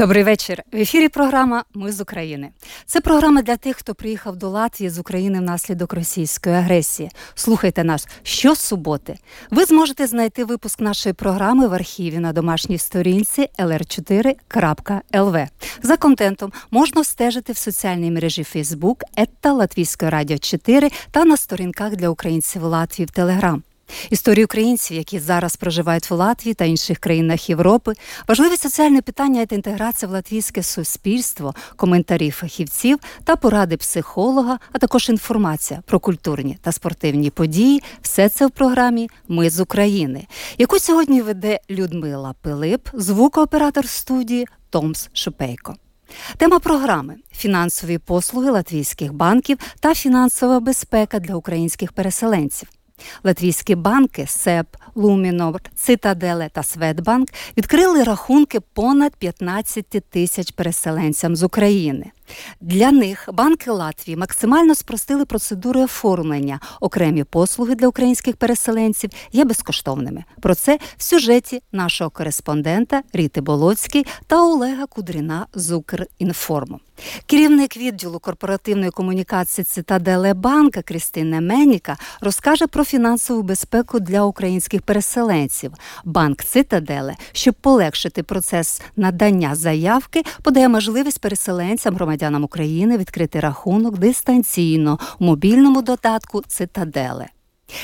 Добрий вечір. В ефірі програма Ми з України. Це програма для тих, хто приїхав до Латвії з України внаслідок російської агресії. Слухайте нас щосуботи. Ви зможете знайти випуск нашої програми в архіві на домашній сторінці lr4.lv. За контентом можна стежити в соціальній мережі Facebook, ета Латвійської радіо 4 та на сторінках для українців Латвії в Телеграм. Історії українців, які зараз проживають в Латвії та інших країнах Європи, важливі соціальні питання та інтеграція в латвійське суспільство, коментарі фахівців та поради психолога, а також інформація про культурні та спортивні події. Все це в програмі Ми з України, яку сьогодні веде Людмила Пилип, звукооператор студії Томс Шупейко. Тема програми фінансові послуги латвійських банків та фінансова безпека для українських переселенців. Латвійські банки СЕП, Лумінор, Цитаделе та Светбанк відкрили рахунки понад 15 тисяч переселенцям з України. Для них банки Латвії максимально спростили процедури оформлення. Окремі послуги для українських переселенців є безкоштовними. Про це в сюжеті нашого кореспондента Ріти Болоцький та Олега Кудріна з Укрінформу. Керівник відділу корпоративної комунікації Цитаделе Банка Крістина Меніка розкаже про фінансову безпеку для українських переселенців. Банк Цитаделе, щоб полегшити процес надання заявки, подає можливість переселенцям громадянам України відкрити рахунок дистанційно у мобільному додатку Цитаделе.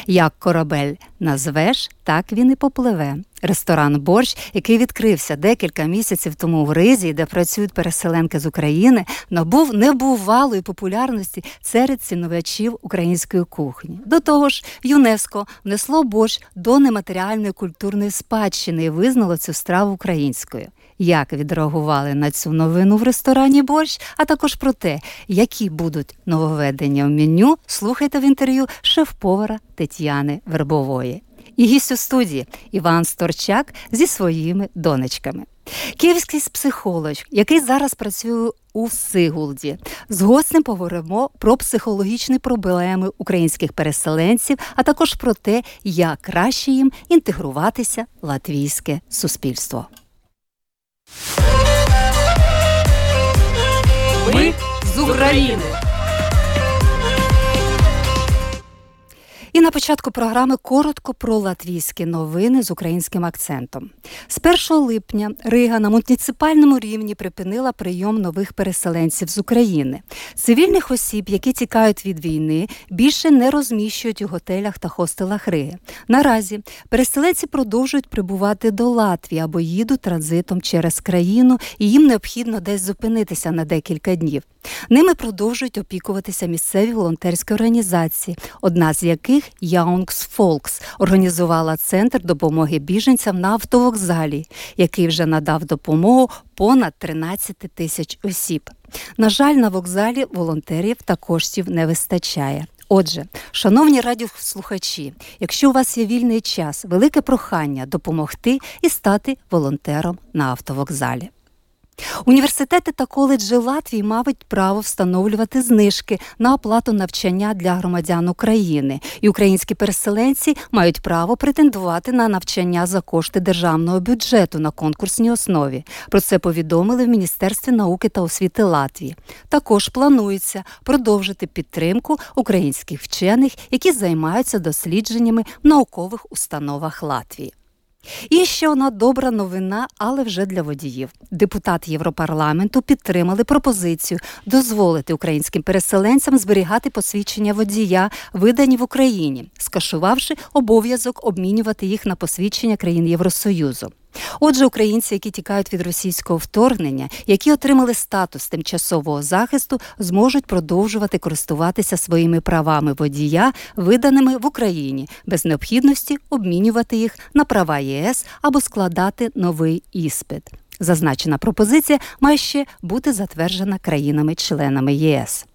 Як корабель назвеш, так він і попливе. Ресторан Борщ, який відкрився декілька місяців тому в Ризі, де працюють переселенки з України, набув небувалої популярності серед ціновачів української кухні. До того ж, ЮНЕСКО внесло борщ до нематеріальної культурної спадщини і визнало цю страву українською як відреагували на цю новину в ресторані борщ, а також про те, які будуть нововведення в меню, слухайте в інтерв'ю шеф-повара Тетяни Вербової. І гість у студії Іван Сторчак зі своїми донечками. Київський психолог, який зараз працює у Сигулді. З гостем поговоримо про психологічні проблеми українських переселенців, а також про те, як краще їм інтегруватися в латвійське суспільство. Ми з України. І на початку програми коротко про латвійські новини з українським акцентом. З 1 липня Рига на муніципальному рівні припинила прийом нових переселенців з України. Цивільних осіб, які тікають від війни, більше не розміщують у готелях та хостелах Риги. Наразі переселенці продовжують прибувати до Латвії або їдуть транзитом через країну, і їм необхідно десь зупинитися на декілька днів. Ними продовжують опікуватися місцеві волонтерські організації, одна з яких Youngs Folks, організувала центр допомоги біженцям на автовокзалі, який вже надав допомогу понад 13 тисяч осіб. На жаль, на вокзалі волонтерів та коштів не вистачає. Отже, шановні радіослухачі, якщо у вас є вільний час, велике прохання допомогти і стати волонтером на автовокзалі. Університети та коледжі Латвії мають право встановлювати знижки на оплату навчання для громадян України, і українські переселенці мають право претендувати на навчання за кошти державного бюджету на конкурсній основі. Про це повідомили в Міністерстві науки та освіти Латвії. Також планується продовжити підтримку українських вчених, які займаються дослідженнями в наукових установах Латвії. І ще одна добра новина, але вже для водіїв. Депутати Європарламенту підтримали пропозицію дозволити українським переселенцям зберігати посвідчення водія, видані в Україні, скашувавши обов'язок обмінювати їх на посвідчення країн Євросоюзу. Отже, українці, які тікають від російського вторгнення, які отримали статус тимчасового захисту, зможуть продовжувати користуватися своїми правами водія, виданими в Україні, без необхідності обмінювати їх на права ЄС або складати новий іспит. Зазначена пропозиція має ще бути затверджена країнами-членами ЄС.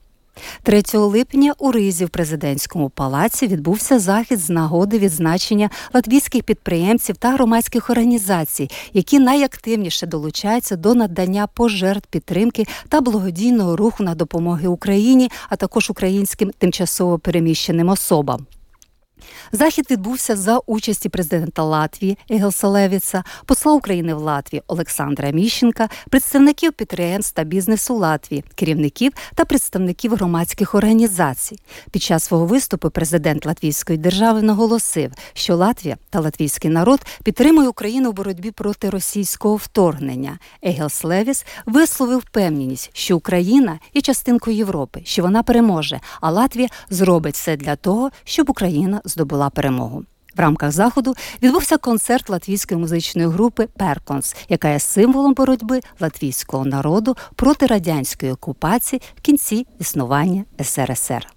3 липня у Ризі в президентському палаці відбувся захід з нагоди відзначення латвійських підприємців та громадських організацій, які найактивніше долучаються до надання пожертв підтримки та благодійного руху на допомоги Україні, а також українським тимчасово переміщеним особам. Захід відбувся за участі президента Латвії Егелса Левіца, посла України в Латвії Олександра Міщенка, представників підприємств та бізнесу Латвії, керівників та представників громадських організацій. Під час свого виступу президент Латвійської держави наголосив, що Латвія та латвійський народ підтримує Україну в боротьбі проти російського вторгнення. Егелс Левіс висловив впевненість, що Україна є частинкою Європи, що вона переможе, а Латвія зробить все для того, щоб Україна здобула перемогу. В рамках заходу відбувся концерт латвійської музичної групи Перконс, яка є символом боротьби латвійського народу проти радянської окупації в кінці існування СРСР.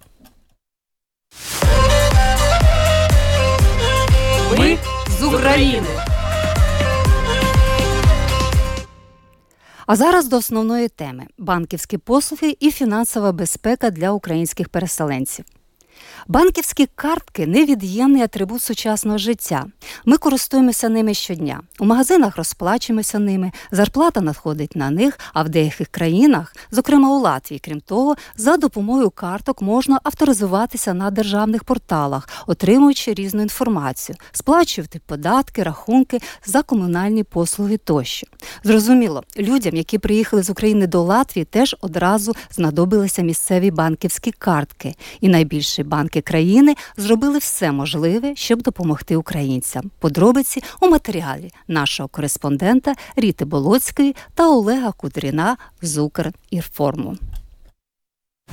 Ми з України. А зараз до основної теми: банківські послуги і фінансова безпека для українських переселенців. Банківські картки невід'ємний атрибут сучасного життя. Ми користуємося ними щодня. У магазинах розплачуємося ними, зарплата надходить на них, а в деяких країнах, зокрема у Латвії, крім того, за допомогою карток можна авторизуватися на державних порталах, отримуючи різну інформацію, сплачувати податки, рахунки за комунальні послуги тощо. Зрозуміло, людям, які приїхали з України до Латвії, теж одразу знадобилися місцеві банківські картки. І найбільший банк банки країни зробили все можливе, щоб допомогти українцям. Подробиці у матеріалі нашого кореспондента Ріти Болоцької та Олега Кудріна з Укрірформу.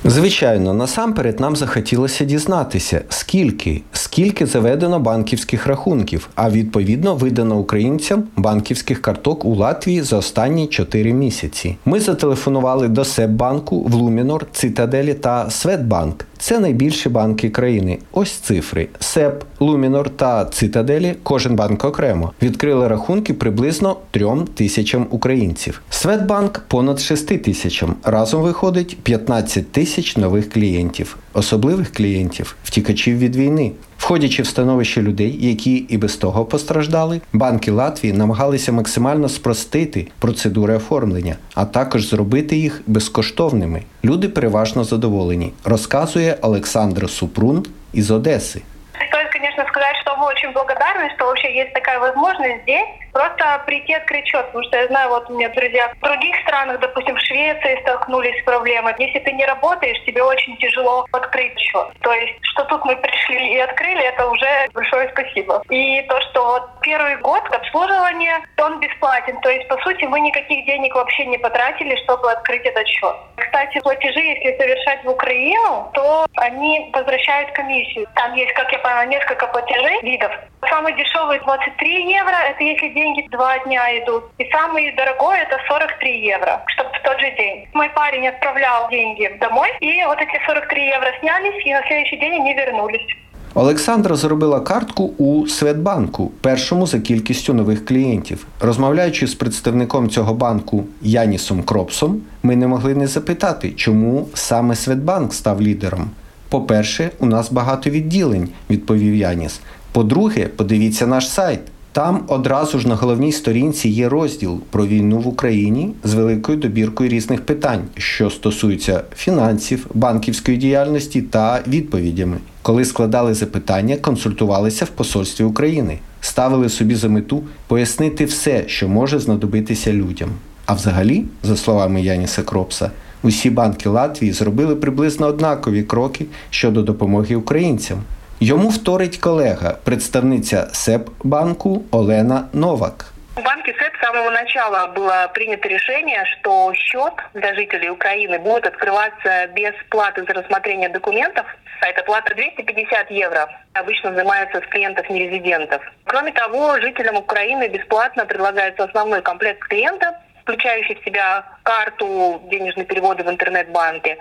Звичайно, насамперед нам захотілося дізнатися, скільки скільки заведено банківських рахунків, а відповідно видано українцям банківських карток у Латвії за останні 4 місяці. Ми зателефонували до Себбанку, Влумінор, Цитаделі та Светбанк. Це найбільші банки країни. Ось цифри: СЕП, Лумінор та Цитаделі, кожен банк окремо, відкрили рахунки приблизно трьом тисячам українців. Светбанк понад 6 тисячам. Разом виходить 15 тисяч нових клієнтів, особливих клієнтів, втікачів від війни. Входячи в становище людей, які і без того постраждали, банки Латвії намагалися максимально спростити процедури оформлення, а також зробити їх безкоштовними. Люди переважно задоволені, розказує Олександр Супрун із Одеси. Стоит, конечно, сказать, что мы очень благодарны, что вообще есть такая возможность здесь просто открыть счет. Потому что я знаю, вот у меня друзья в других странах, допустим, в Швеции столкнулись с проблемой. Если ты не работаешь, тебе очень тяжело открыть счет. То есть, что тут мы пришли и открыли, это уже большое спасибо. И то, что вот первый год обслуживания, он бесплатен. То есть, по сути, мы никаких денег вообще не потратили, чтобы открыть этот счет. Кстати, платежи, если совершать в Украину, то они возвращают комиссию. Там есть, как я поняла, несколько платежей, видов. Самый дешевый 23 евро, это если деньги два дня идут. И самый дорогой это 43 евро, чтобы в тот же день. Мой парень отправлял деньги домой, и вот эти 43 евро снялись, и на следующий день они вернулись. Олександра зробила картку у Светбанку, першому за кількістю нових клієнтів. Розмовляючи з представником цього банку Янісом Кропсом, ми не могли не запитати, чому саме Светбанк став лідером. По-перше, у нас багато відділень, відповів Яніс. По-друге, подивіться наш сайт. Там одразу ж на головній сторінці є розділ про війну в Україні з великою добіркою різних питань, що стосуються фінансів, банківської діяльності та відповідями. Коли складали запитання, консультувалися в посольстві України, ставили собі за мету пояснити все, що може знадобитися людям. А взагалі, за словами Яніса Кропса, усі банки Латвії зробили приблизно однакові кроки щодо допомоги українцям. Йому вторить колега, представниця СЕП банку Олена Новак. В банке СЭП с самого начала было принято решение, что счет для жителей Украины будет открываться без платы за рассмотрение документов. А эта плата 250 евро. Обычно взимается с клиентов нерезидентов. Кроме того, жителям Украины бесплатно предлагается основной комплект клиента, включающий в себя карту, денежные переводы в интернет-банке,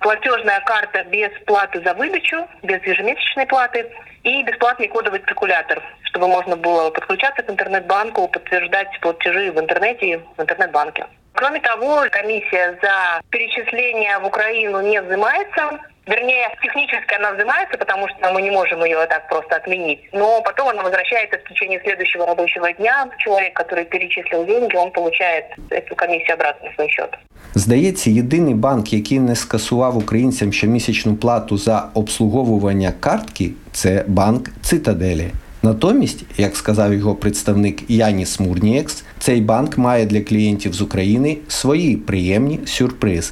платежная карта без платы за выдачу, без ежемесячной платы и бесплатный кодовый циркулятор, чтобы можно было подключаться к интернет-банку, подтверждать платежи в интернете и в интернет-банке. Кроме того, комиссия за перечисление в Украину не взимается. Вернее, технически она взимается, потому что мы не можем ее так просто отменить. Но потом она возвращается в течение следующего рабочего дня. Человек, который перечислил деньги, он получает эту комиссию обратно на свой счет. Здається, єдиний банк, який не скасував українцям щомісячну плату за обслуговування картки, це банк Цитаделі. Натомість, як сказав його представник Яніс Мурніекс, цей банк має для клієнтів з України свої приємні сюрпризи.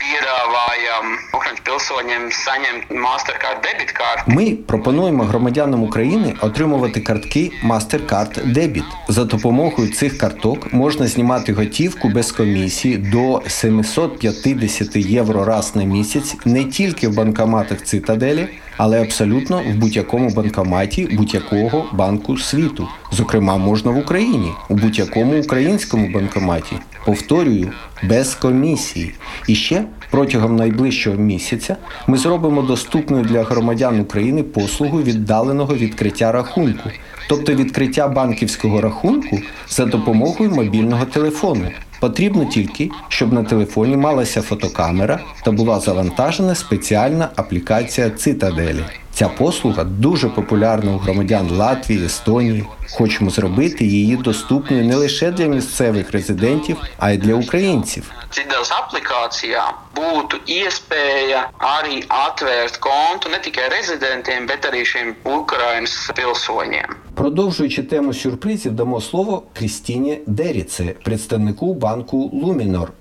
Ми пропонуємо громадянам України отримувати картки MasterCard Debit. За допомогою цих карток можна знімати готівку без комісії до 750 євро раз на місяць не тільки в банкоматах Цитаделі, але абсолютно в будь-якому банкоматі будь-якого банку світу. Зокрема, можна в Україні у будь-якому українському банкоматі. Повторюю, без комісії. І ще протягом найближчого місяця ми зробимо доступною для громадян України послугу віддаленого відкриття рахунку, тобто відкриття банківського рахунку за допомогою мобільного телефону. Потрібно тільки, щоб на телефоні малася фотокамера та була завантажена спеціальна аплікація Цитаделі. Ця послуга дуже популярна у громадян Латвії, Естонії. Хочемо зробити її доступною не лише для місцевих резидентів, а й для українців. Citas aplikācijā būtu iespēja arī atvērt kontu ne tikai rezidentiem, bet arī šiem Ukrainas pilsoņiem. Продовжуючи тему сюрпризів, дамо слово Крістіні Деріце, представнику банку Лумінор.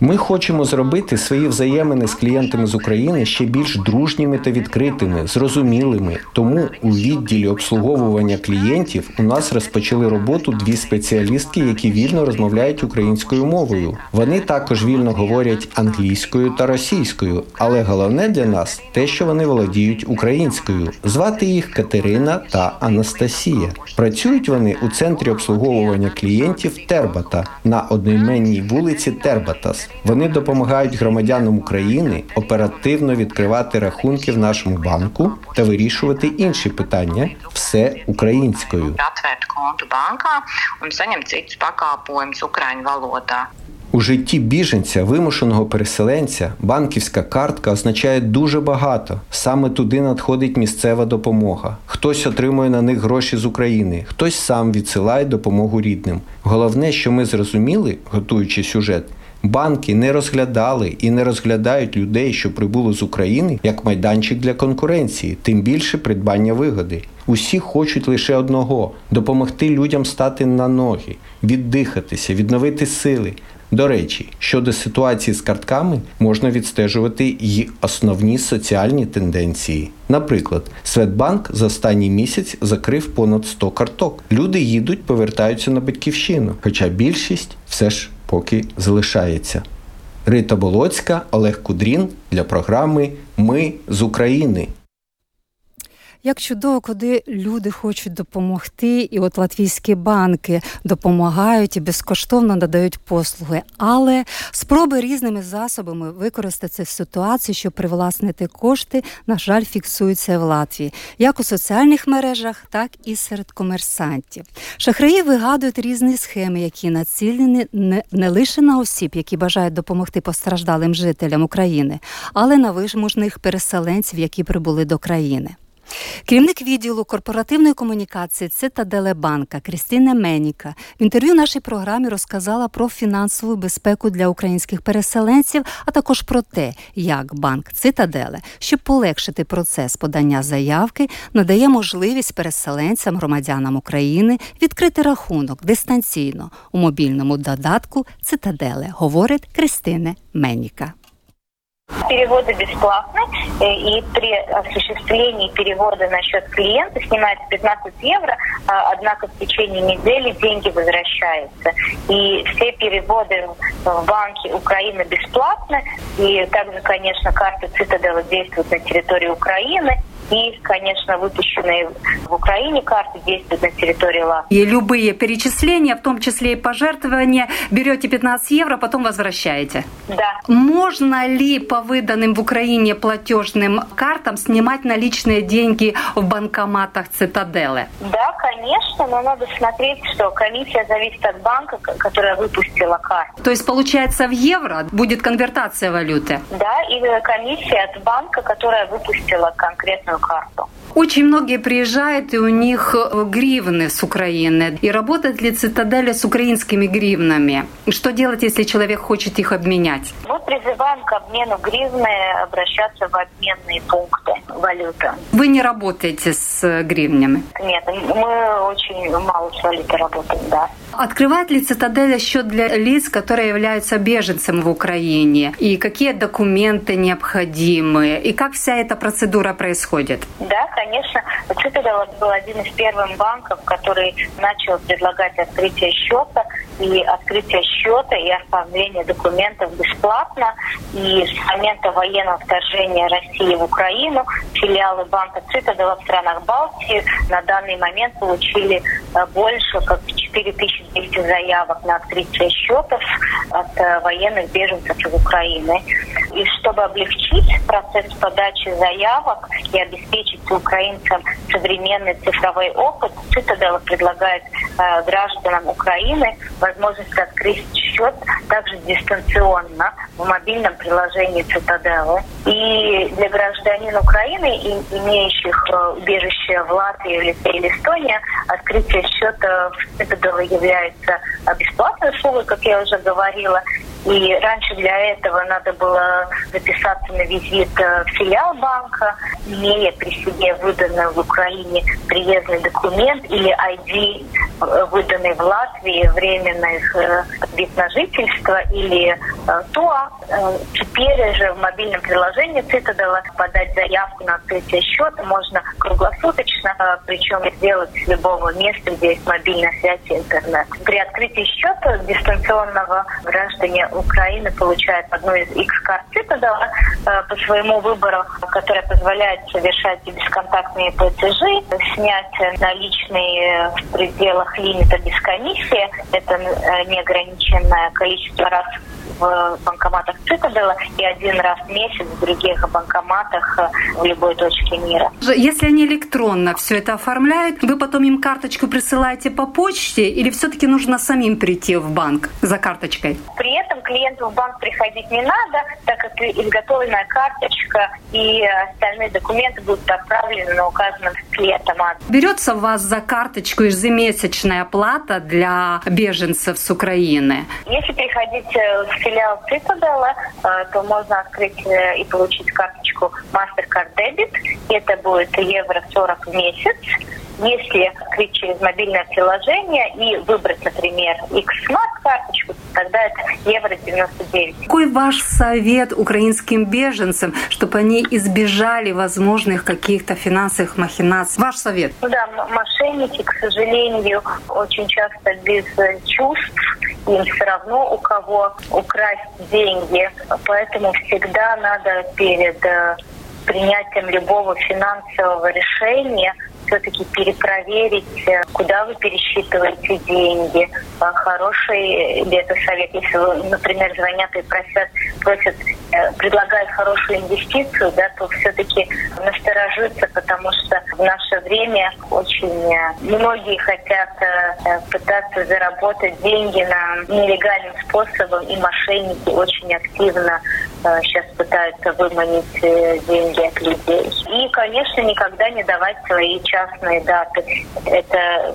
Ми хочемо зробити свої взаємини з клієнтами з України ще більш дружніми та відкритими, зрозумілими. Тому у відділі обслуговування клієнтів у нас розпочали роботу дві спеціалістки, які вільно розмовляють українською мовою. Вони також вільно говорять англійською та російською, але головне для нас те, що вони володіють українською. Звати їх Катерина та Анастасія. Працюють вони у центрі обслуговування клієнтів Тербата на одноіменній вулиці Тербатас. Вони допомагають громадянам України оперативно відкривати рахунки в нашому банку та вирішувати інші питання все українською. У житті біженця, вимушеного переселенця, банківська картка означає дуже багато. Саме туди надходить місцева допомога. Хтось отримує на них гроші з України, хтось сам відсилає допомогу рідним. Головне, що ми зрозуміли, готуючи сюжет. Банки не розглядали і не розглядають людей, що прибули з України, як майданчик для конкуренції, тим більше придбання вигоди. Усі хочуть лише одного допомогти людям стати на ноги, віддихатися, відновити сили. До речі, щодо ситуації з картками можна відстежувати й основні соціальні тенденції. Наприклад, Светбанк за останній місяць закрив понад 100 карток. Люди їдуть, повертаються на батьківщину, хоча більшість все ж поки залишається. Рита Болоцька, Олег Кудрін для програми Ми з України. Як чудово, коли люди хочуть допомогти, і от латвійські банки допомагають і безкоштовно надають послуги, але спроби різними засобами використати ситуацію, щоб привласнити кошти, на жаль, фіксуються в Латвії, як у соціальних мережах, так і серед комерсантів. Шахраї вигадують різні схеми, які націлені не, не лише на осіб, які бажають допомогти постраждалим жителям України, але на виможних переселенців, які прибули до країни. Керівник відділу корпоративної комунікації Цитаделебанка Крістина Меніка в інтерв'ю нашій програмі розказала про фінансову безпеку для українських переселенців, а також про те, як банк Цитаделе, щоб полегшити процес подання заявки, надає можливість переселенцям, громадянам України відкрити рахунок дистанційно у мобільному додатку Цитаделе, говорить Кристина Меніка. Переводы бесплатны, э, и при осуществлении перевода на счет клиента снимается 15 евро, а, однако в течение недели деньги возвращаются. И все переводы в банке Украины бесплатны, и также, конечно, карта Цитадела действует на территории Украины, И, конечно, выпущенные в Украине карты действуют на территории Латвии. И любые перечисления, в том числе и пожертвования, берете 15 евро, потом возвращаете. Да. Можно ли по выданным в Украине платежным картам снимать наличные деньги в банкоматах Цитаделы? Да, конечно, но надо смотреть, что комиссия зависит от банка, которая выпустила карту. То есть, получается, в евро будет конвертация валюты? Да, и комиссия от банка, которая выпустила конкретную карту. Очень многие приезжают, и у них э, гривны с Украины. И работает ли цитадель с украинскими гривнами? Что делать, если человек хочет их обменять? Мы призываем к обмену гривны обращаться в обменные пункты валюты. Вы не работаете с э, гривнями? Нет, мы очень мало с валютой работаем, да. Открывает ли цитадель счет для лиц, которые являются беженцем в Украине? И какие документы необходимы? И как вся эта процедура происходит? Да, конечно. Цитадель был один из первых банков, который начал предлагать открытие счета и открытие счета и оформление документов бесплатно. И с момента военного вторжения России в Украину филиалы банка Цитадела в странах Балтии на данный момент получили э, больше как 4200 заявок на открытие счетов от э, военных беженцев из Украины. И чтобы облегчить процесс подачи заявок и обеспечить украинцам современный цифровой опыт, Цитадела предлагает э, гражданам Украины возможность открыть счет также дистанционно в мобильном приложении Цитаделы. И для гражданин Украины, имеющих э, убежище в Латвии, или Эстонии, открытие счета в Цитаделе является бесплатной услугой, как я уже говорила. И раньше для этого надо было записаться на визит э, в филиал банка, имея при себе выданный в Украине приездный документ или ID, э, выданный в Латвии, временный э, вид на жительство или ТОА. Теперь же в мобильном приложении Цитадела подать заявку на открытие счета можно круглосуточно, причем сделать с любого места, где есть мобильная связь и интернет. При открытии счета дистанционного граждане Украины получает одну из X-карт Цитадела э, по своему выбору, которая позволяет совершать бесконтактные платежи, снять наличные в пределах лимита без комиссии. Это э, неограниченное количество раз в банкоматах Цитадела и один раз в месяц в других банкоматах э, в любой точке мира. Если они электронно все это оформляют, вы потом им карточку присылаете по почте или все-таки нужно самим прийти в банк за карточкой? При этом клиенту в банк приходить не надо, так как изготовленная карточка и остальные документы будут отправлены на указанном клиентом. Берется у вас за карточку ежемесячная плата для беженцев с Украины? Если приходить э, в филиал Цитадела, э, то можно открыть э, и получить карточку MasterCard Debit. Это будет евро 40 в месяц. Если открыть через мобильное приложение и выбрать, например, X-Smart карточку, тогда это евро 99. Какой ваш совет украинским беженцам, чтобы они избежали возможных каких-то финансовых махинаций? Ваш совет? Ну да, мошенники, к сожалению, очень часто без чувств, им все равно у кого украсть деньги. Поэтому всегда надо перед э, принятием любого финансового решения все-таки перепроверить, э, куда вы пересчитываете деньги. А хороший ли это совет, если вы, например, звонят и просят, просят, э, предлагают хорошую инвестицию, да, то все-таки насторожиться, потому что в наше время очень э, многие хотят пытаться заработать деньги на нелегальным способом, и мошенники очень активно сейчас пытаются выманить деньги от людей. И, конечно, никогда не давать свои частные даты. Это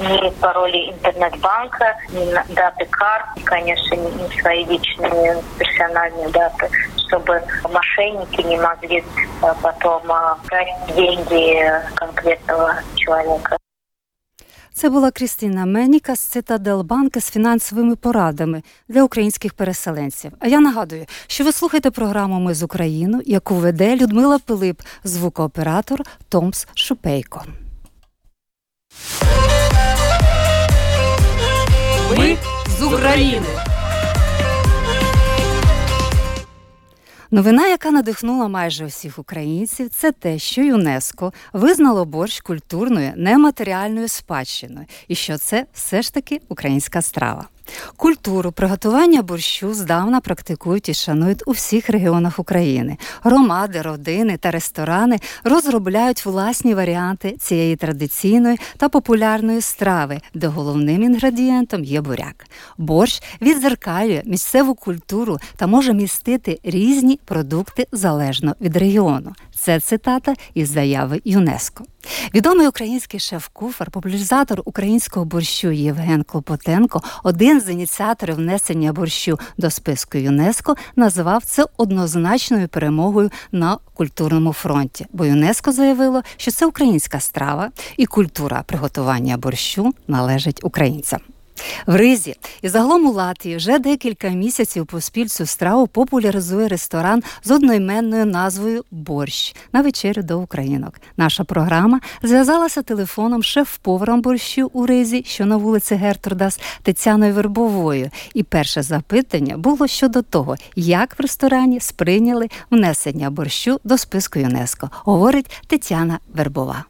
не пароли интернет-банка, не даты карт, конечно, не свои личные персональные даты, чтобы мошенники не могли э, потом э, красть деньги конкретного человека. Це була Крістіна Меніка з Цитаделбанки з фінансовими порадами для українських переселенців. А я нагадую, що ви слухаєте програму Ми з Україну, яку веде Людмила Пилип, звукооператор Томс Шупейко. Ми з України. Новина, яка надихнула майже усіх українців, це те, що ЮНЕСКО визнало борщ культурною нематеріальною спадщиною, і що це все ж таки українська страва. Культуру приготування борщу здавна практикують і шанують у всіх регіонах України. Громади, родини та ресторани розробляють власні варіанти цієї традиційної та популярної страви, де головним інгредієнтом є буряк. Борщ відзеркалює місцеву культуру та може містити різні продукти залежно від регіону. Це цитата із заяви ЮНЕСКО. Відомий український шеф-куфар, популяризатор українського борщу Євген Клопотенко, один з ініціаторів внесення борщу до списку ЮНЕСКО, назвав це однозначною перемогою на культурному фронті. Бо ЮНЕСКО заявило, що це українська страва і культура приготування борщу належить українцям. В Ризі і загалом у Латвії вже декілька місяців поспіль цю страву популяризує ресторан з одноіменною назвою Борщ на вечерю до українок. Наша програма зв'язалася телефоном шеф-поваром борщу у Ризі, що на вулиці Гертурдас Тетяною Вербовою. І перше запитання було щодо того, як в ресторані сприйняли внесення борщу до списку ЮНЕСКО, говорить Тетяна Вербова.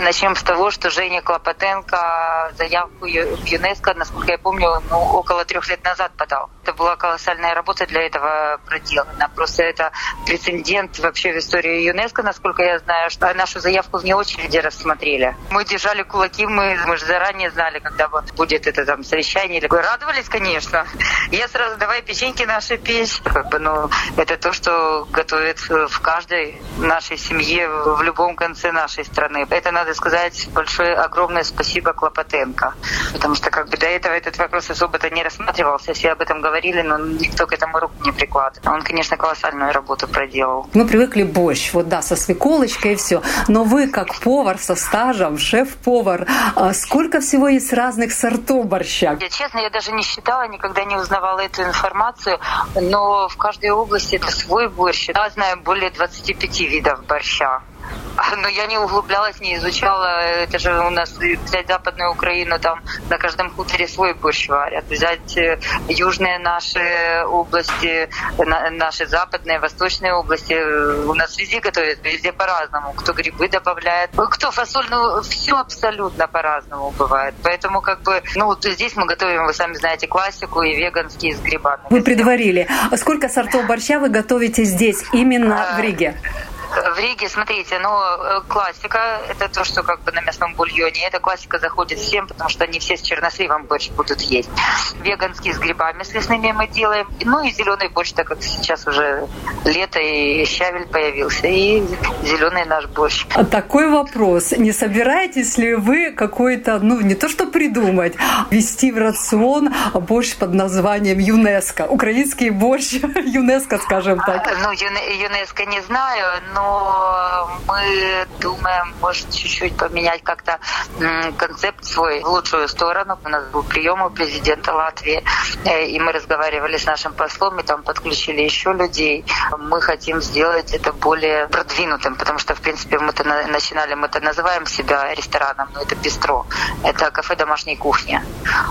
Начнем с того, что Женя Клопотенко заявку в ЮНЕСКО, насколько я помню, ну, около трех лет назад подал. Это была колоссальная работа для этого проделана. Просто это прецедент вообще в истории ЮНЕСКО, насколько я знаю, что нашу заявку вне очереди рассмотрели. Мы держали кулаки, мы, мы же заранее знали, когда будет это там совещание. Радовались, конечно. Я сразу, давай печеньки наши печь. Как бы, ну, это то, что готовят в каждой нашей семье, в любом конце нашей страны. Это надо сказать большое, огромное спасибо Клопотенко. Потому что как бы до этого этот вопрос особо-то не рассматривался. Все об этом говорили, но никто к этому руку не прикладывал. Он, конечно, колоссальную работу проделал. Мы привыкли борщ, вот да, со свеколочкой и все. Но вы, как повар со стажем, шеф-повар, а сколько всего есть разных сортов борща? Я, честно, я даже не считала, никогда не узнавала эту информацию, но в каждой области это свой борщ. Я знаю более 25 видов борща. Но я не углублялась, не изучала. Это же у нас взять Западную Украину, там на каждом хуторе свой борщ варят. Взять э, южные наши области, наши западные, восточные области. У нас везде готовят, везде по-разному. Кто грибы добавляет, кто фасоль, ну все абсолютно по-разному бывает. Поэтому как бы, ну вот здесь мы готовим, вы сами знаете, классику и веганские с грибами. Вы предварили. А сколько сортов борща вы готовите здесь, именно в Риге? В Риге, смотрите, ну, э, классика, это то, что как бы на мясном бульоне. Эта классика заходит всем, потому что они все с черносливом борщ будут есть. Веганский с грибами с лесными мы делаем. Ну и зеленый борщ, так как сейчас уже лето и щавель появился. И зеленый наш борщ. А такой вопрос. Не собираетесь ли вы какой-то, ну, не то что придумать, ввести в рацион борщ под названием ЮНЕСКО? Украинский борщ ЮНЕСКО, скажем так. Ну, ЮНЕСКО не знаю, но но мы думаем, может, чуть-чуть поменять как-то концепт свой в лучшую сторону. У нас был прием у президента Латвии, э, и мы разговаривали с нашим послом, и там подключили еще людей. Мы хотим сделать это более продвинутым, потому что, в принципе, мы-то начинали, мы-то называем себя рестораном, но это бистро, это кафе домашней кухни.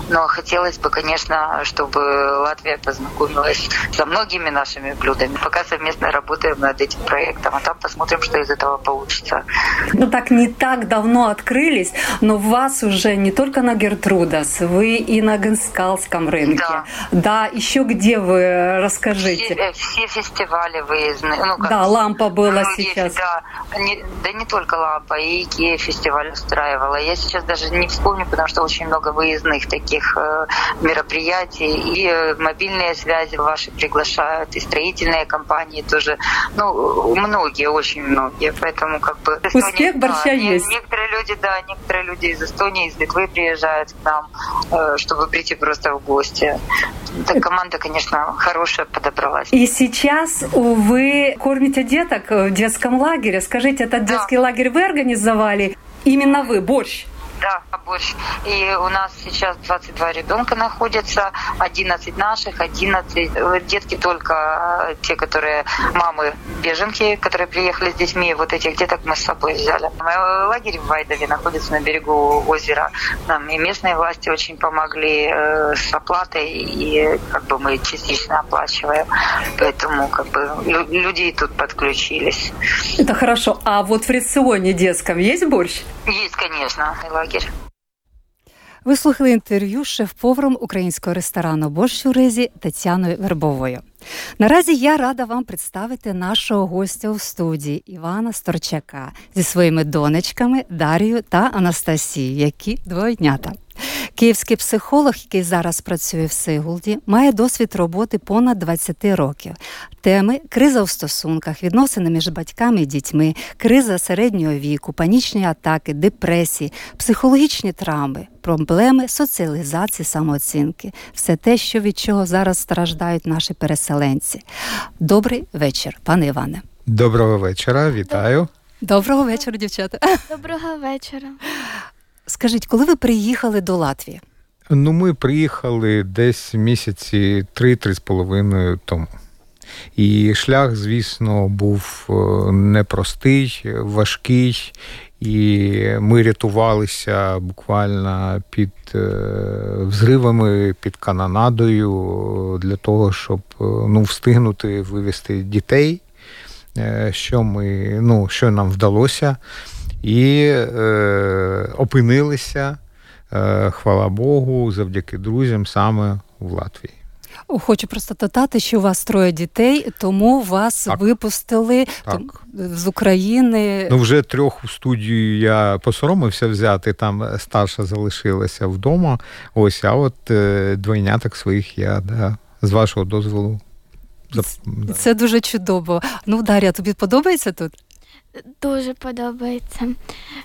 Но хотелось бы, конечно, чтобы Латвия познакомилась со многими нашими блюдами. Пока совместно работаем над этим проектом, а там посмотрим, что из этого получится. Ну так не так давно открылись, но вас уже не только на Гертрудас, вы и на Генскалском рынке. Да. Да, еще где вы, расскажите. Все, э, все фестивали выездные. Ну, как, да, лампа была сейчас. Да не, да не только лампа, и Икея фестиваль устраивала. Я сейчас даже не вспомню, потому что очень много выездных таких э, мероприятий. И э, мобильные связи ваши приглашают, и строительные компании тоже. Ну, многие очень многие, поэтому как бы... Эстония, Успех борща да, есть. Некоторые люди, да, некоторые люди из Эстонии, из Литвы приезжают к нам, э, чтобы прийти просто в гости. Да, команда, конечно, хорошая подобралась. И сейчас вы кормите деток в детском лагере. Скажите, этот да. детский лагерь вы организовали? Именно вы, борщ? Да, борщ. И у нас сейчас 22 ребенка находятся, 11 наших, 11 э, детки только э, те, которые мамы беженки, которые приехали с детьми. Вот этих деток мы с собой взяли. Мой лагерь в Вайдове находится на берегу озера. Нам и местные власти очень помогли э, с оплатой, и как бы мы частично оплачиваем. Поэтому как бы люди тут подключились. Это хорошо. А вот в рационе детском есть борщ? Есть, конечно, лагерь. Ви слухали інтерв'ю шеф-поваром українського ресторану «Борщ у ризі» Тетяною Вербовою. Наразі я рада вам представити нашого гостя у студії Івана Сторчака зі своїми донечками Дар'єю та Анастасією, які двоєднята. Київський психолог, який зараз працює в Сигулді, має досвід роботи понад 20 років. Теми криза у стосунках, відносини між батьками і дітьми, криза середнього віку, панічні атаки, депресії, психологічні травми, проблеми соціалізації, самооцінки все те, що від чого зараз страждають наші переселенці. Добрий вечір, пане Іване. Доброго вечора, вітаю. Доброго вечора, дівчата. Доброго вечора. Скажіть, коли ви приїхали до Латвії? Ну, ми приїхали десь місяці три-три з половиною тому. І шлях, звісно, був е, непростий, важкий, і ми рятувалися буквально під е, взривами, під канонадою для того, щоб е, ну, встигнути вивезти дітей, що ми, ну, що нам вдалося і е, опинилися, е, хвала Богу, завдяки друзям саме в Латвії. Хочу просто додати, що у вас троє дітей, тому вас так. випустили так. з України. Ну вже трьох у студію я посоромився взяти. Там старша залишилася вдома. Ось, а от е, двойняток своїх я да, з вашого дозволу. Це дуже чудово. Ну, Дар'я, тобі подобається тут? Дуже подобається.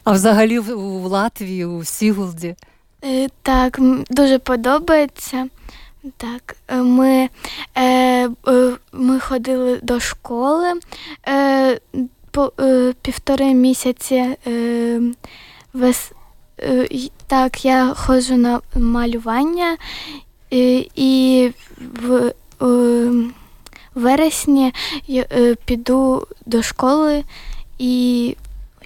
А взагалі у Латвії, у Сігулді? Е, так, дуже подобається. Так, е, ми е, ми ходили до школи е, по, е, півтори місяці. Е, вес, е, так, я ходжу на малювання і, і в вересні я піду до школи і.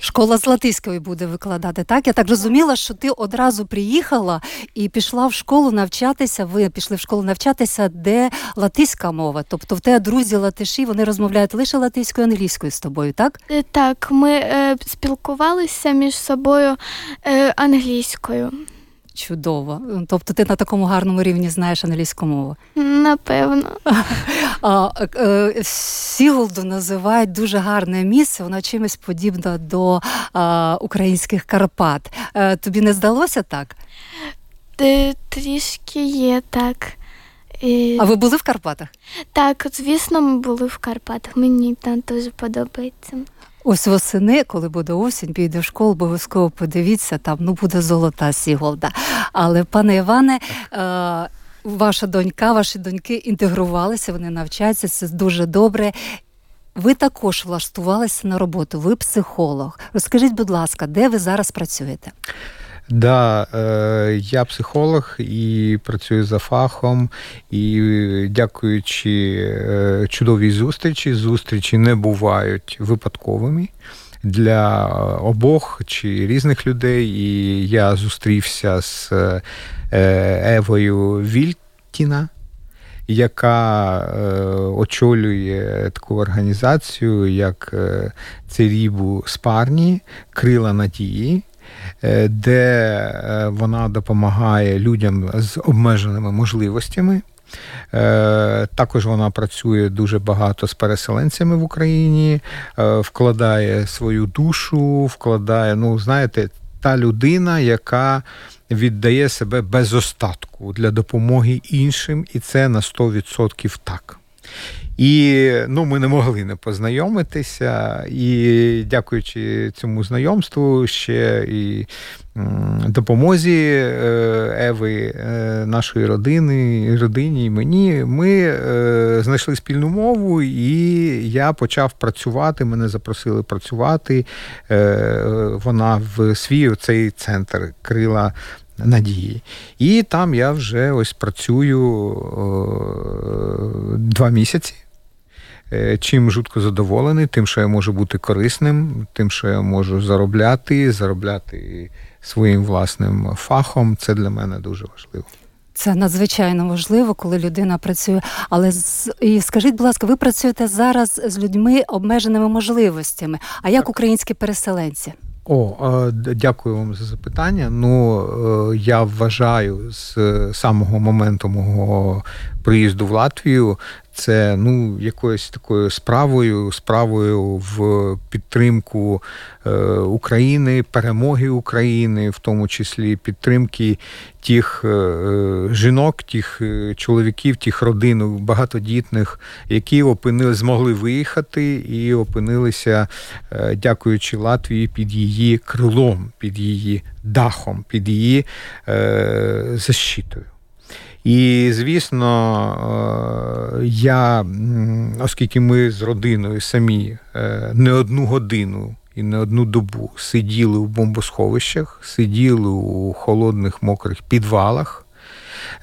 Школа з латиської буде викладати, так? Я так розуміла, що ти одразу приїхала і пішла в школу навчатися. Ви пішли в школу навчатися, де латиська мова. Тобто в тебе друзі латиші, вони розмовляють лише латиською англійською з тобою, так? Е, так, ми е, спілкувалися між собою е, англійською. Чудово. Тобто ти на такому гарному рівні знаєш англійську мову? Напевно. А, е, Сігулду називають дуже гарне місце, воно чимось подібне до а, українських Карпат. А, е, тобі не здалося так? Трішки є так. І... А ви були в Карпатах? Так, звісно, ми були в Карпатах. Мені там дуже подобається. Ось восени, коли буде осінь, піде в школу, обов'язково подивіться, там ну буде золота сіголда. Але, пане Іване, е, ваша донька, ваші доньки інтегрувалися, вони навчаються, це дуже добре. Ви також влаштувалися на роботу, ви психолог. Розкажіть, будь ласка, де ви зараз працюєте? Да, е, я психолог і працюю за фахом, і дякуючи е, чудовій зустрічі, зустрічі не бувають випадковими. Для обох чи різних людей, і я зустрівся з е, Евою Вільтіна, яка очолює таку організацію, як Церібу Спарні, Крила Надії. Е, де е, вона допомагає людям з обмеженими можливостями. Е, також вона працює дуже багато з переселенцями в Україні, вкладає свою душу, вкладає, ну, знаєте, та людина, яка віддає себе без остатку для допомоги іншим, і це на 100% так. І ну, ми не могли не познайомитися. І дякуючи цьому знайомству, ще і допомозі е, Еви, е, нашої родини, родині і мені, ми е, знайшли спільну мову, і я почав працювати. Мене запросили працювати. Вона в свій цей центр крила надії. І там я вже ось працюю два місяці. Е, чим жутко задоволений, тим, що я можу бути корисним, тим, що я можу заробляти, заробляти своїм власним фахом. Це для мене дуже важливо. Це надзвичайно важливо, коли людина працює. Але і скажіть, будь ласка, ви працюєте зараз з людьми обмеженими можливостями. А як українські переселенці? О, дякую вам за запитання. Ну е, я вважаю з самого моменту мого приїзду в Латвію це ну якоюсь такою справою, справою в підтримку е, України, перемоги України, в тому числі підтримки тих е, жінок, тих е, чоловіків, тих родин багатодітних, які опинили, змогли виїхати і опинилися, е, дякуючи Латвії, під її крилом, під її дахом, під її е, защитою. І, звісно, е, я, оскільки ми з родиною самі е, не одну годину і не одну добу сиділи в бомбосховищах, сиділи у холодних мокрих підвалах.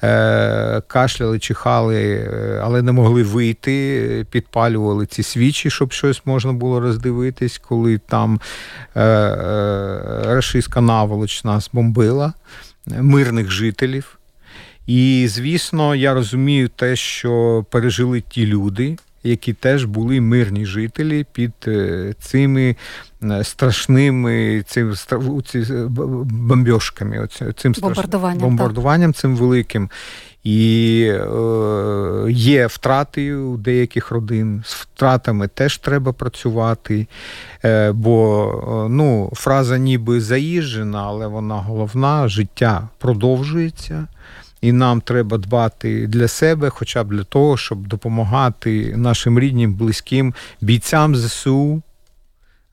Е, кашляли, чихали, але не могли вийти, підпалювали ці свічі, щоб щось можна було роздивитись, коли там рашистська наволоч нас бомбила, мирних жителів. І, звісно, я розумію те, що пережили ті люди, які теж були мирні жителі під е, цими е, страшними цим бомбьошками, цим бомбардуванням, бомбардуванням цим великим. І е, є втрати у деяких родин. З втратами теж треба працювати. Е, Бо ну, фраза ніби заїжджена, але вона головна, життя продовжується. І нам треба дбати для себе, хоча б для того, щоб допомагати нашим рідним, близьким бійцям ЗСУ,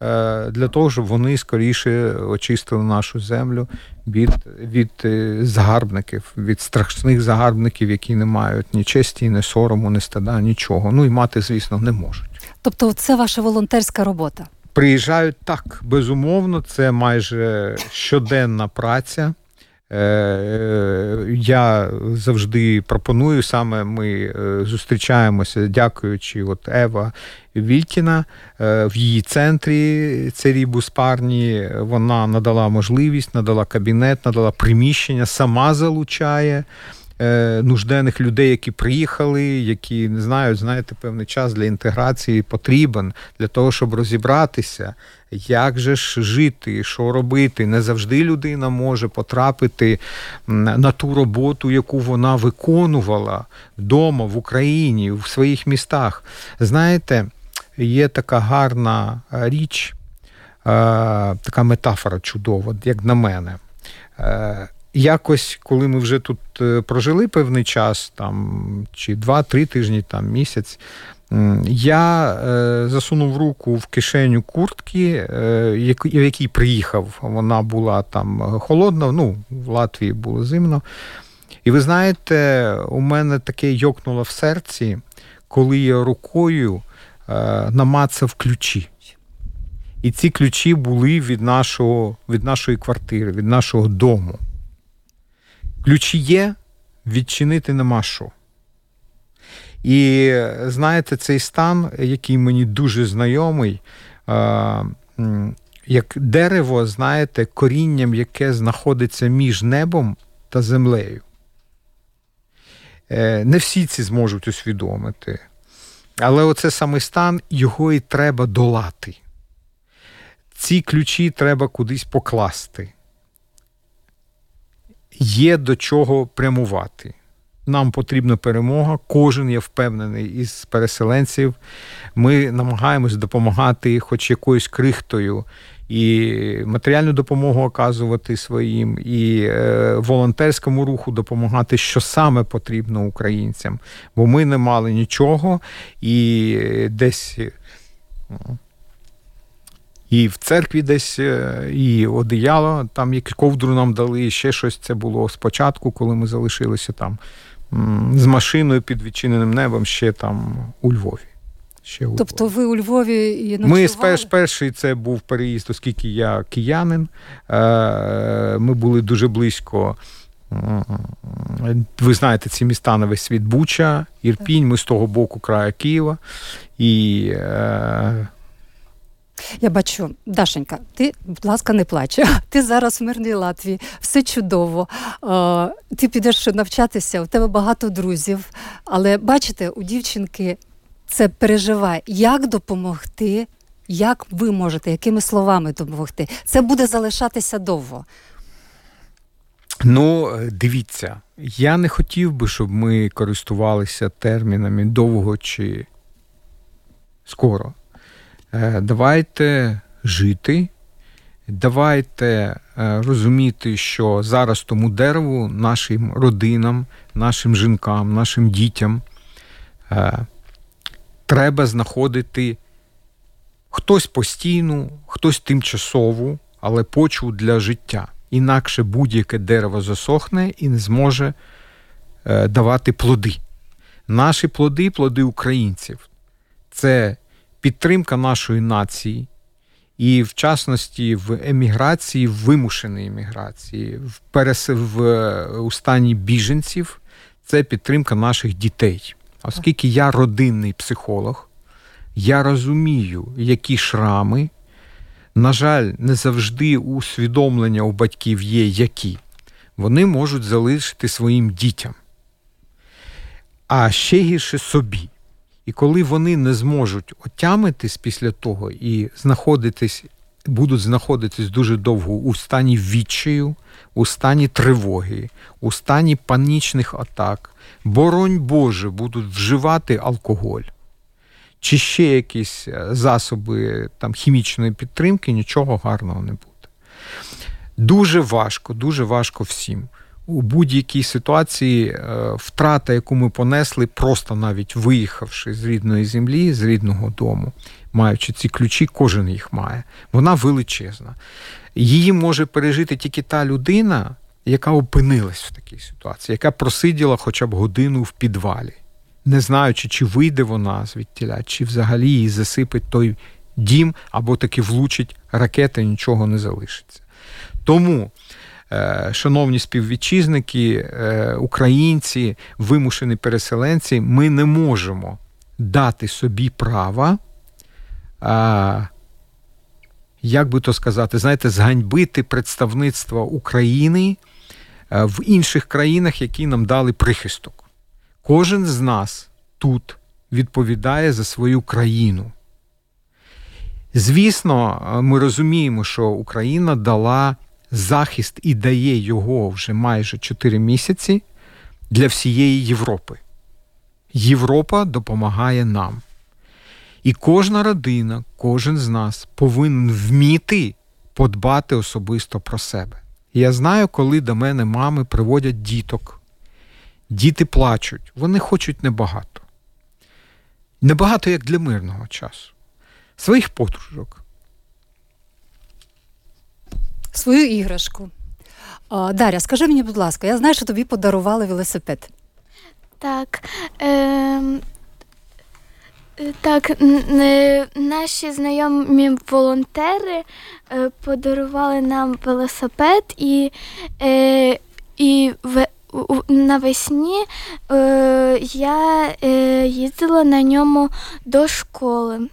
е, для того, щоб вони скоріше очистили нашу землю від від е, загарбників, від страшних загарбників, які не мають ні честі, ні сорому, ні стада, нічого. Ну і мати, звісно, не можуть. Тобто, це ваша волонтерська робота? Приїжджають так, безумовно, це майже щоденна праця. Е, е, я завжди пропоную саме ми е, зустрічаємося, дякуючи от Ева Вількіна в її центрі Церібус Буспарні. Вона надала можливість, надала кабінет, надала приміщення, сама залучає. Нужденних людей, які приїхали, які не знають, знаєте, певний час для інтеграції потрібен для того, щоб розібратися, як же ж жити, що робити. Не завжди людина може потрапити на ту роботу, яку вона виконувала вдома в Україні, в своїх містах. Знаєте, є така гарна річ, така метафора чудова, як на мене. Якось, коли ми вже тут е, прожили певний час, там чи два-три тижні, там місяць, я е, засунув руку в кишеню куртки, е, в якій приїхав. Вона була там холодна, ну, в Латвії було зимно. І ви знаєте, у мене таке йокнуло в серці, коли я рукою намацав ключі. І ці ключі були від нашого, від нашої квартири, від нашого дому. Ключі є, відчинити нема що. І знаєте, цей стан, який мені дуже знайомий, як дерево, знаєте, корінням, яке знаходиться між небом та землею. Е, не всі ці зможуть усвідомити. Але оце саме стан, його і треба долати. Ці ключі треба кудись покласти. Є до чого прямувати. Нам потрібна перемога. Кожен я впевнений із переселенців. Ми намагаємось допомагати, хоч якоюсь крихтою, і матеріальну допомогу оказувати своїм, і е, волонтерському руху допомагати, що саме потрібно українцям. Бо ми не мали нічого і десь. І в церкві десь е, і одіяло, там як ковдру нам дали, і ще щось це було спочатку, коли ми залишилися там з машиною під відчиненим небом ще там у Львові. Ще у тобто ви у Львові і ночували? Ми сперш, перший це був переїзд, оскільки я киянин. Е, ми були дуже близько. Ви знаєте, ці міста на весь світ Буча, Ірпінь, ми з того боку краю Києва. І е, я бачу, Дашенька, ти, будь ласка, не плач. Ти зараз в мирній Латвії, все чудово. Ти підеш навчатися, у тебе багато друзів. Але бачите, у дівчинки це переживає, як допомогти, як ви можете, якими словами допомогти. Це буде залишатися довго. Ну, дивіться, я не хотів би, щоб ми користувалися термінами довго чи скоро. Е, давайте жити, давайте е, розуміти, що зараз тому дереву, нашим родинам, нашим жінкам, нашим дітям е, треба знаходити хтось постійну, хтось тимчасову, але почву для життя. Інакше будь-яке дерево засохне і не зможе давати плоди. Наші плоди, плоди українців. Це підтримка нашої нації, і в частності в еміграції, в вимушеної еміграції, в перес... в... у стані біженців, це підтримка наших дітей. Оскільки я родинний психолог, я розумію, які шрами, на жаль, не завжди усвідомлення у батьків є які. Вони можуть залишити своїм дітям, а ще гірше собі. І коли вони не зможуть отямитись після того і знаходитись, будуть знаходитись дуже довго у стані відчаю, у стані тривоги, у стані панічних атак, боронь Боже, будуть вживати алкоголь. Чи ще якісь е, засоби там, хімічної підтримки, нічого гарного не буде. Дуже важко, дуже важко всім у будь-якій ситуації е, втрата, яку ми понесли, просто навіть виїхавши з рідної землі, з рідного дому, маючи ці ключі, кожен їх має. Вона величезна. Її може пережити тільки та людина, яка опинилась в такій ситуації, яка просиділа хоча б годину в підвалі, не знаючи, чи вийде вона звідтіля, чи взагалі її засипить той дім або таки влучить ракета, і нічого не залишиться. Тому шановні співвітчизники, е, українці, вимушені переселенці, ми не можемо дати собі права, як би то сказати, знаєте, зганьбити представництво України е, в інших країнах, які нам дали прихисток. Кожен з нас тут відповідає за свою країну. Звісно, ми розуміємо, що Україна дала захист і дає його вже майже 4 місяці для всієї Європи. Європа допомагає нам. І кожна родина, кожен з нас повинен вміти подбати особисто про себе. я знаю, коли до мене мами приводять діток, діти плачуть, вони хочуть небагато. Небагато як для мирного часу, своїх подружок, свою іграшку. Дар'я, скажи мені, будь ласка, я знаю, що тобі подарували велосипед. Так. Е, так, наші знайомі волонтери е, подарували нам велосипед і е, і в, навесні е, я їздила на ньому до школи.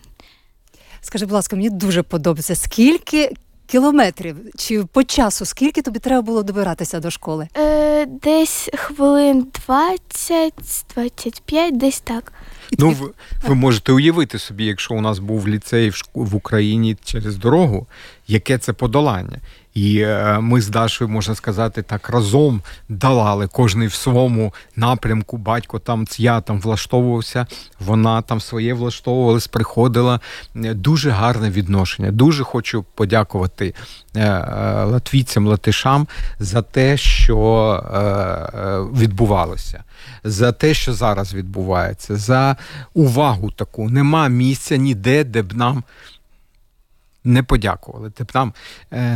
Скажи, будь ласка, мені дуже подобається. Скільки кілометрів чи по часу, скільки тобі треба було добиратися до школи? Е, Десь хвилин 20-25, десь так. Ну, ви, ви можете уявити собі, якщо у нас був ліцей в, в Україні через дорогу, яке це подолання. І е, ми з Дашою, можна сказати, так разом долали кожний в своєму напрямку. Батько там я там влаштовувався, вона там своє влаштовувалась, приходила. Е, дуже гарне відношення. Дуже хочу подякувати е, латвійцям, латишам за те, що відбувалося, за те, що зараз відбувається, за увагу таку. Нема місця ніде, де б нам не подякували. Ти б нам,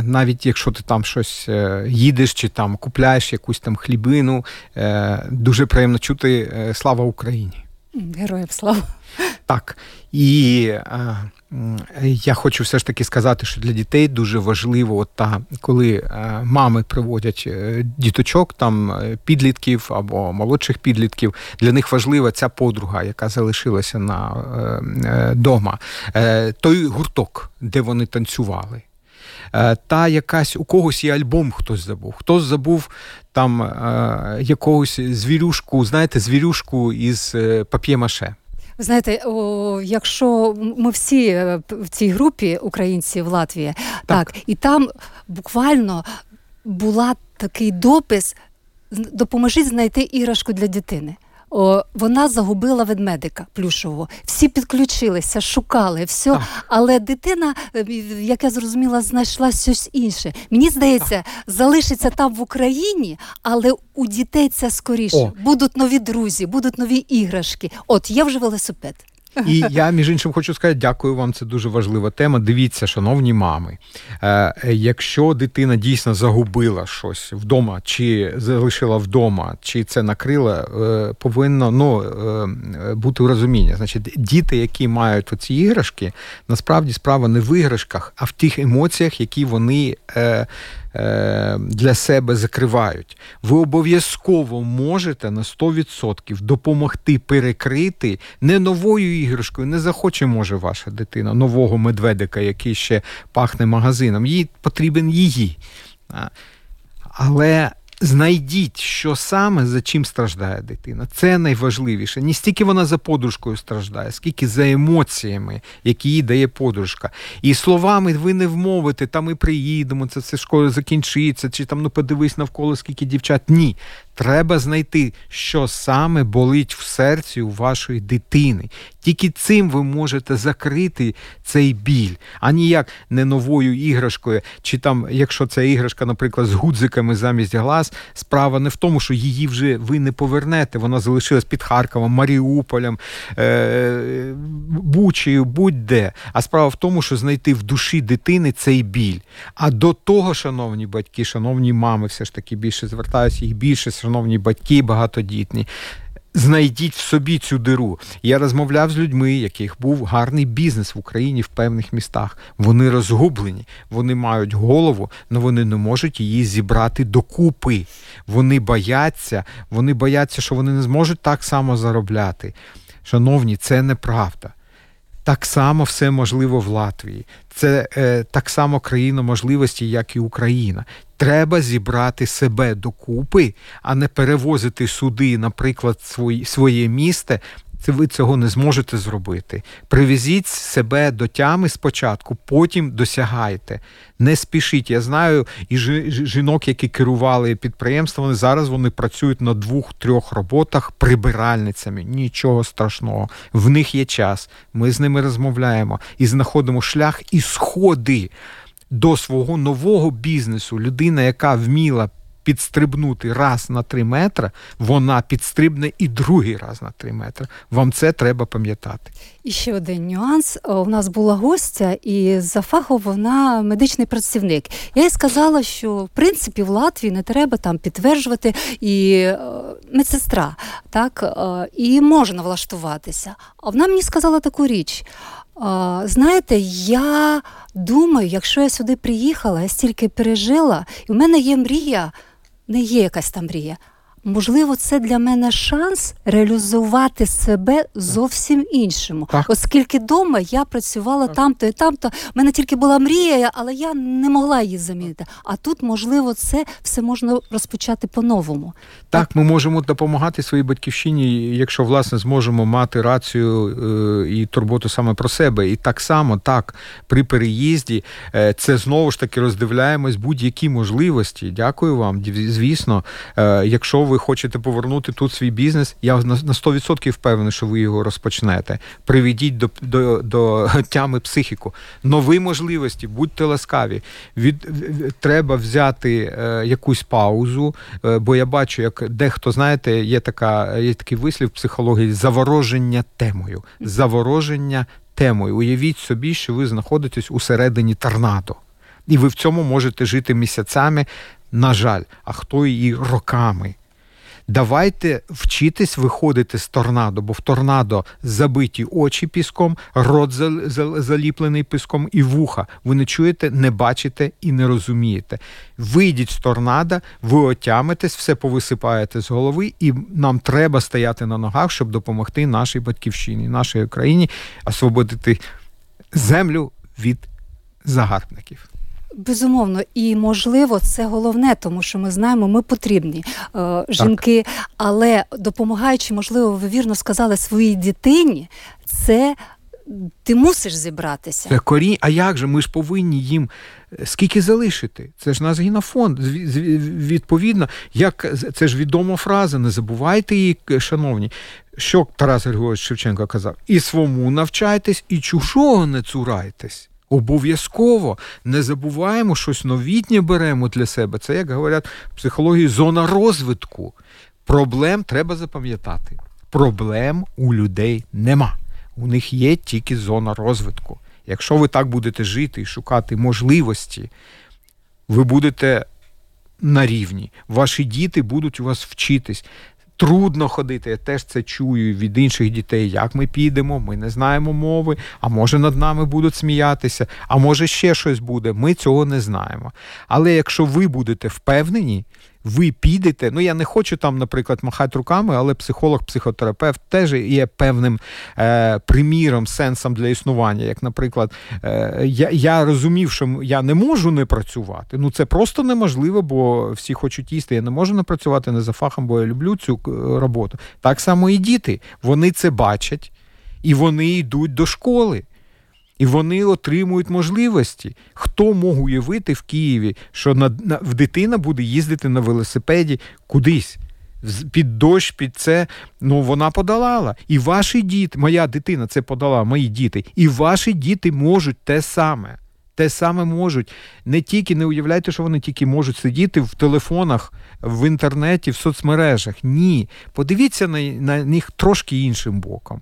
навіть якщо ти там щось е, їдеш чи там купляєш якусь там хлібину, е, дуже приємно чути слава Україні. Героям слава. Так. І я хочу все ж таки сказати, що для дітей дуже важливо, та коли е, мами приводять е, діточок, там е, підлітків або молодших підлітків, для них важлива ця подруга, яка залишилася на дома, той гурток, де вони танцювали. Та якась у когось є альбом, хтось забув, хтось забув там якогось звірюшку, знаєте, звірюшку із пап'є-маше. Ви знаєте, о, якщо ми всі е, в цій групі українці в Латвії, так, так і там буквально була такий допис: допоможіть знайти іграшку для дитини. О, Вона загубила ведмедика плюшового. Всі підключилися, шукали все, так. але дитина, е, як я зрозуміла, знайшла щось інше. Мені здається, так. залишиться там в Україні, але у дітей це скоріше. О. Будуть нові друзі, будуть нові іграшки. От є вже велосипед. І я, між іншим, хочу сказати, дякую вам. Це дуже важлива тема. Дивіться, шановні мами. Е, якщо дитина дійсно загубила щось вдома, чи залишила вдома, чи це накрила, е, повинно ну, е, бути розуміння. Значить, діти, які мають оці іграшки, насправді справа не в іграшках, а в тих емоціях, які вони. Е, для себе закривають. Ви обов'язково можете на 100% допомогти перекрити не новою іграшкою, не захоче, може, ваша дитина нового медведика, який ще пахне магазином. Їй потрібен її. Але Знайдіть, що саме за чим страждає дитина. Це найважливіше. Не стільки вона за подружкою страждає, скільки за емоціями, які їй дає подружка. І словами ви не вмовите, там ми приїдемо, це все школа закінчиться, чи там ну подивись навколо скільки дівчат. Ні. Треба знайти, що саме болить в серці у вашої дитини. Тільки цим ви можете закрити цей біль, а ніяк не новою іграшкою, чи там, якщо ця іграшка, наприклад, з гудзиками замість глаз, справа не в тому, що її вже ви не повернете. Вона залишилась під Харковом, Маріуполем, е- Бучею, будь-де. А справа в тому, що знайти в душі дитини цей біль. А до того, шановні батьки, шановні мами, все ж таки більше звертаюся, їх більше шановні батьки багатодітні. Знайдіть в собі цю диру. Я розмовляв з людьми, яких був гарний бізнес в Україні в певних містах. Вони розгублені, вони мають голову, але вони не можуть її зібрати докупи. Вони бояться, вони бояться, що вони не зможуть так само заробляти. Шановні, це неправда. Так само все можливо в Латвії. Це е, так само країна можливості, як і Україна. Треба зібрати себе докупи, а не перевозити суди, наприклад, свої, своє місце. Ви цього не зможете зробити. Привезіть себе до тями спочатку, потім досягайте. Не спішіть. Я знаю і жінок, які керували підприємствами, зараз вони працюють на двох-трьох роботах прибиральницями. Нічого страшного. В них є час. Ми з ними розмовляємо і знаходимо шлях і сходи до свого нового бізнесу. Людина, яка вміла підстрибнути раз на три метри, вона підстрибне і другий раз на три метри. Вам це треба пам'ятати. І ще один нюанс. У нас була гостя, і за фахом вона медичний працівник. Я їй сказала, що в принципі в Латвії не треба там підтверджувати і е, медсестра, так е, і можна влаштуватися. А вона мені сказала таку річ. Знаєте, я думаю, якщо я сюди приїхала, я стільки пережила, і в мене є мрія, не є якась там мрія. Можливо, це для мене шанс реалізувати себе зовсім іншому. Так. Оскільки вдома я працювала там-то і там-то. У мене тільки була мрія, але я не могла її замінити. А тут, можливо, це все можна розпочати по-новому. Так, ми можемо допомагати своїй батьківщині, якщо власне зможемо мати рацію е, і турботу саме про себе. І так само, так, при переїзді е, це знову ж таки роздивляємось будь-які можливості. Дякую вам. Звісно, е, якщо ви хочете повернути тут свій бізнес, я на 100% впевнений, що ви його розпочнете. Приведіть до до, до тями психіку, нові можливості, будьте ласкаві. Від треба взяти е, якусь паузу, е, бо я бачу, як дехто знаєте, є така, є такий вислів в психології завороження темою. Завороження темою. Уявіть собі, що ви знаходитесь у середині торнадо. І ви в цьому можете жити місяцями, на жаль, а хто і роками. Давайте вчитись виходити з торнадо, бо в торнадо забиті очі піском, рот заліплений піском і вуха. Ви не чуєте, не бачите і не розумієте. Вийдіть з торнадо, ви отямитесь, все повисипаєте з голови, і нам треба стояти на ногах, щоб допомогти нашій батьківщині, нашій країні освободити землю від загарбників. Безумовно, і можливо, це головне, тому що ми знаємо, ми потрібні е, жінки, так. але допомагаючи, можливо, ви вірно сказали своїй дитині, це. Ти мусиш зібратися. Це корінь, а як же? Ми ж повинні їм е, скільки залишити? Це ж наш генофонд. Відповідно, як це ж відома фраза, не забувайте її, шановні. Що Тарас Григорович Шевченко казав: і свому навчайтесь, і чужого не цурайтесь. Обов'язково не забуваємо щось новітнє беремо для себе. Це, як говорять в психології, зона розвитку. Проблем треба запам'ятати. Проблем у людей нема. У них є тільки зона розвитку. Якщо ви так будете жити і шукати можливості, ви будете на рівні. Ваші діти будуть у вас вчитись трудно ходити. Я теж це чую від інших дітей. Як ми підемо, ми не знаємо мови, а може над нами будуть сміятися, а може ще щось буде. Ми цього не знаємо. Але якщо ви будете впевнені, ви підете. Ну я не хочу там, наприклад, махати руками, але психолог, психотерапевт теж є певним е, приміром, сенсом для існування. Як, наприклад, е, я я розумів, що я не можу не працювати. Ну це просто неможливо, бо всі хочуть їсти. Я не можу не працювати не за фахом, бо я люблю цю е, роботу. Так само і діти. Вони це бачать і вони йдуть до школи. І вони отримують можливості. Хто мог уявити в Києві, що на, на, дитина буде їздити на велосипеді кудись? Під дощ, під це, ну вона подолала. І ваші діти, моя дитина це подала, мої діти, і ваші діти можуть те саме. Те саме можуть. Не тільки не уявляйте, що вони тільки можуть сидіти в телефонах, в інтернеті, в соцмережах. Ні. Подивіться на, на них трошки іншим боком.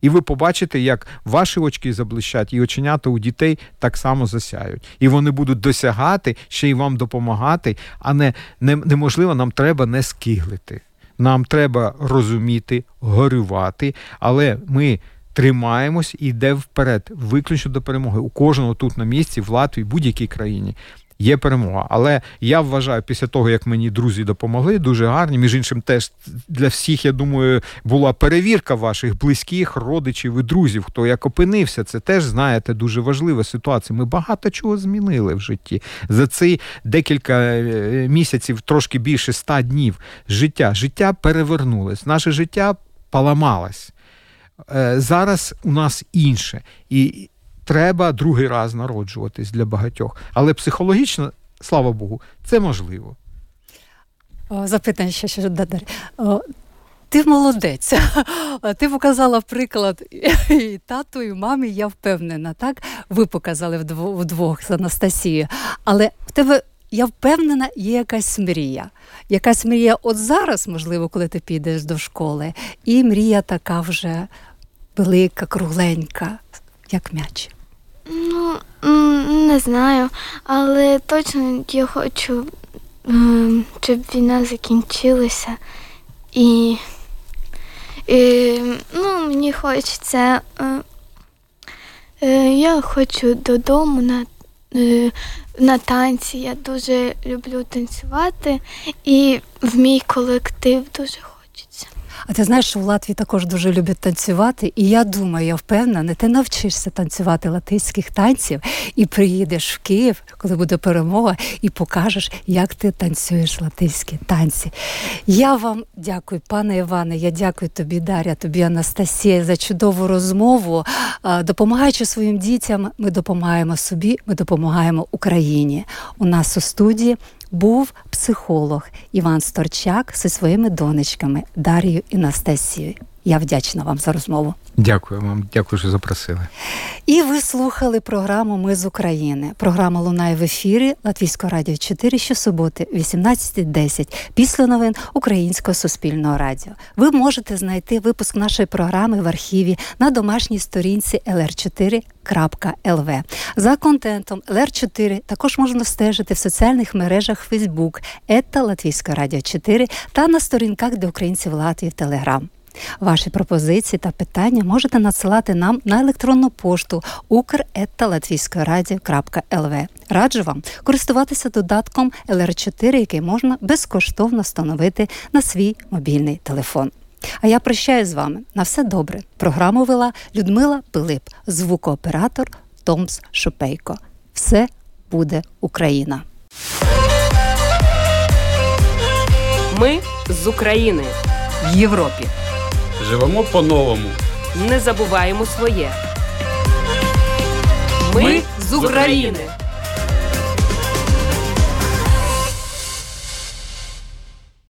І ви побачите, як ваші очки заблищать, і оченята у дітей так само засяють. І вони будуть досягати, ще й вам допомагати, а не, не неможливо, нам треба не скиглити. Нам треба розуміти, горювати, але ми. Тримаємось і йде вперед, виключно до перемоги у кожного тут на місці, в Латвії, будь-якій країні є перемога. Але я вважаю, після того як мені друзі допомогли, дуже гарні. Між іншим, теж для всіх, я думаю, була перевірка ваших близьких, родичів і друзів. Хто як опинився, це теж знаєте дуже важлива ситуація. Ми багато чого змінили в житті за ці декілька е, місяців, трошки більше ста днів життя. Життя перевернулось, наше життя поламалось. Е, зараз у нас інше. І треба другий раз народжуватись для багатьох. Але психологічно, слава Богу, це можливо. Запитання ще що додати. Ти молодець. Ти показала приклад і тату, і мамі, я впевнена, так? Ви показали вдвох з Анастасією. Але в тебе, я впевнена, є якась мрія. Якась мрія от зараз, можливо, коли ти підеш до школи, і мрія така вже велика, кругленька, як м'яч. Ну, не знаю, але точно я хочу, щоб війна закінчилася. І, і ну, мені хочеться. Е, е, я хочу додому на е, на танці. Я дуже люблю танцювати і в мій колектив дуже. А ти знаєш, що в Латвії також дуже люблять танцювати, і я думаю, я впевнена, ти навчишся танцювати латиських танців і приїдеш в Київ, коли буде перемога, і покажеш, як ти танцюєш латиські танці. Я вам дякую, пане Іване. Я дякую тобі, Дар'я, тобі, Анастасія, за чудову розмову. Допомагаючи своїм дітям, ми допомагаємо собі, ми допомагаємо Україні. У нас у студії був психолог Іван Сторчак зі своїми донечками Дар'єю і Настасією. Я вдячна вам за розмову. Дякую вам, дякую, що запросили. І ви слухали програму Ми з України. Програма лунає в ефірі Латвійського радіо 4 щосуботи, 18.10, після новин Українського суспільного радіо. Ви можете знайти випуск нашої програми в архіві на домашній сторінці lr4.lv. За контентом LR4 також можна стежити в соціальних мережах Facebook, ета Латвійське радіо 4 та на сторінках для українців Латвії в Телеграм. Ваші пропозиції та питання можете надсилати нам на електронну пошту ukr.latviskoradio.lv. Раджу вам користуватися додатком LR4, який можна безкоштовно встановити на свій мобільний телефон. А я прощаюсь з вами. На все добре. Програму вела Людмила Пилип, звукооператор Томс Шупейко. Все буде Україна. Ми з України в Європі. Живемо по-новому. Не забуваємо своє. Ми, Ми з України.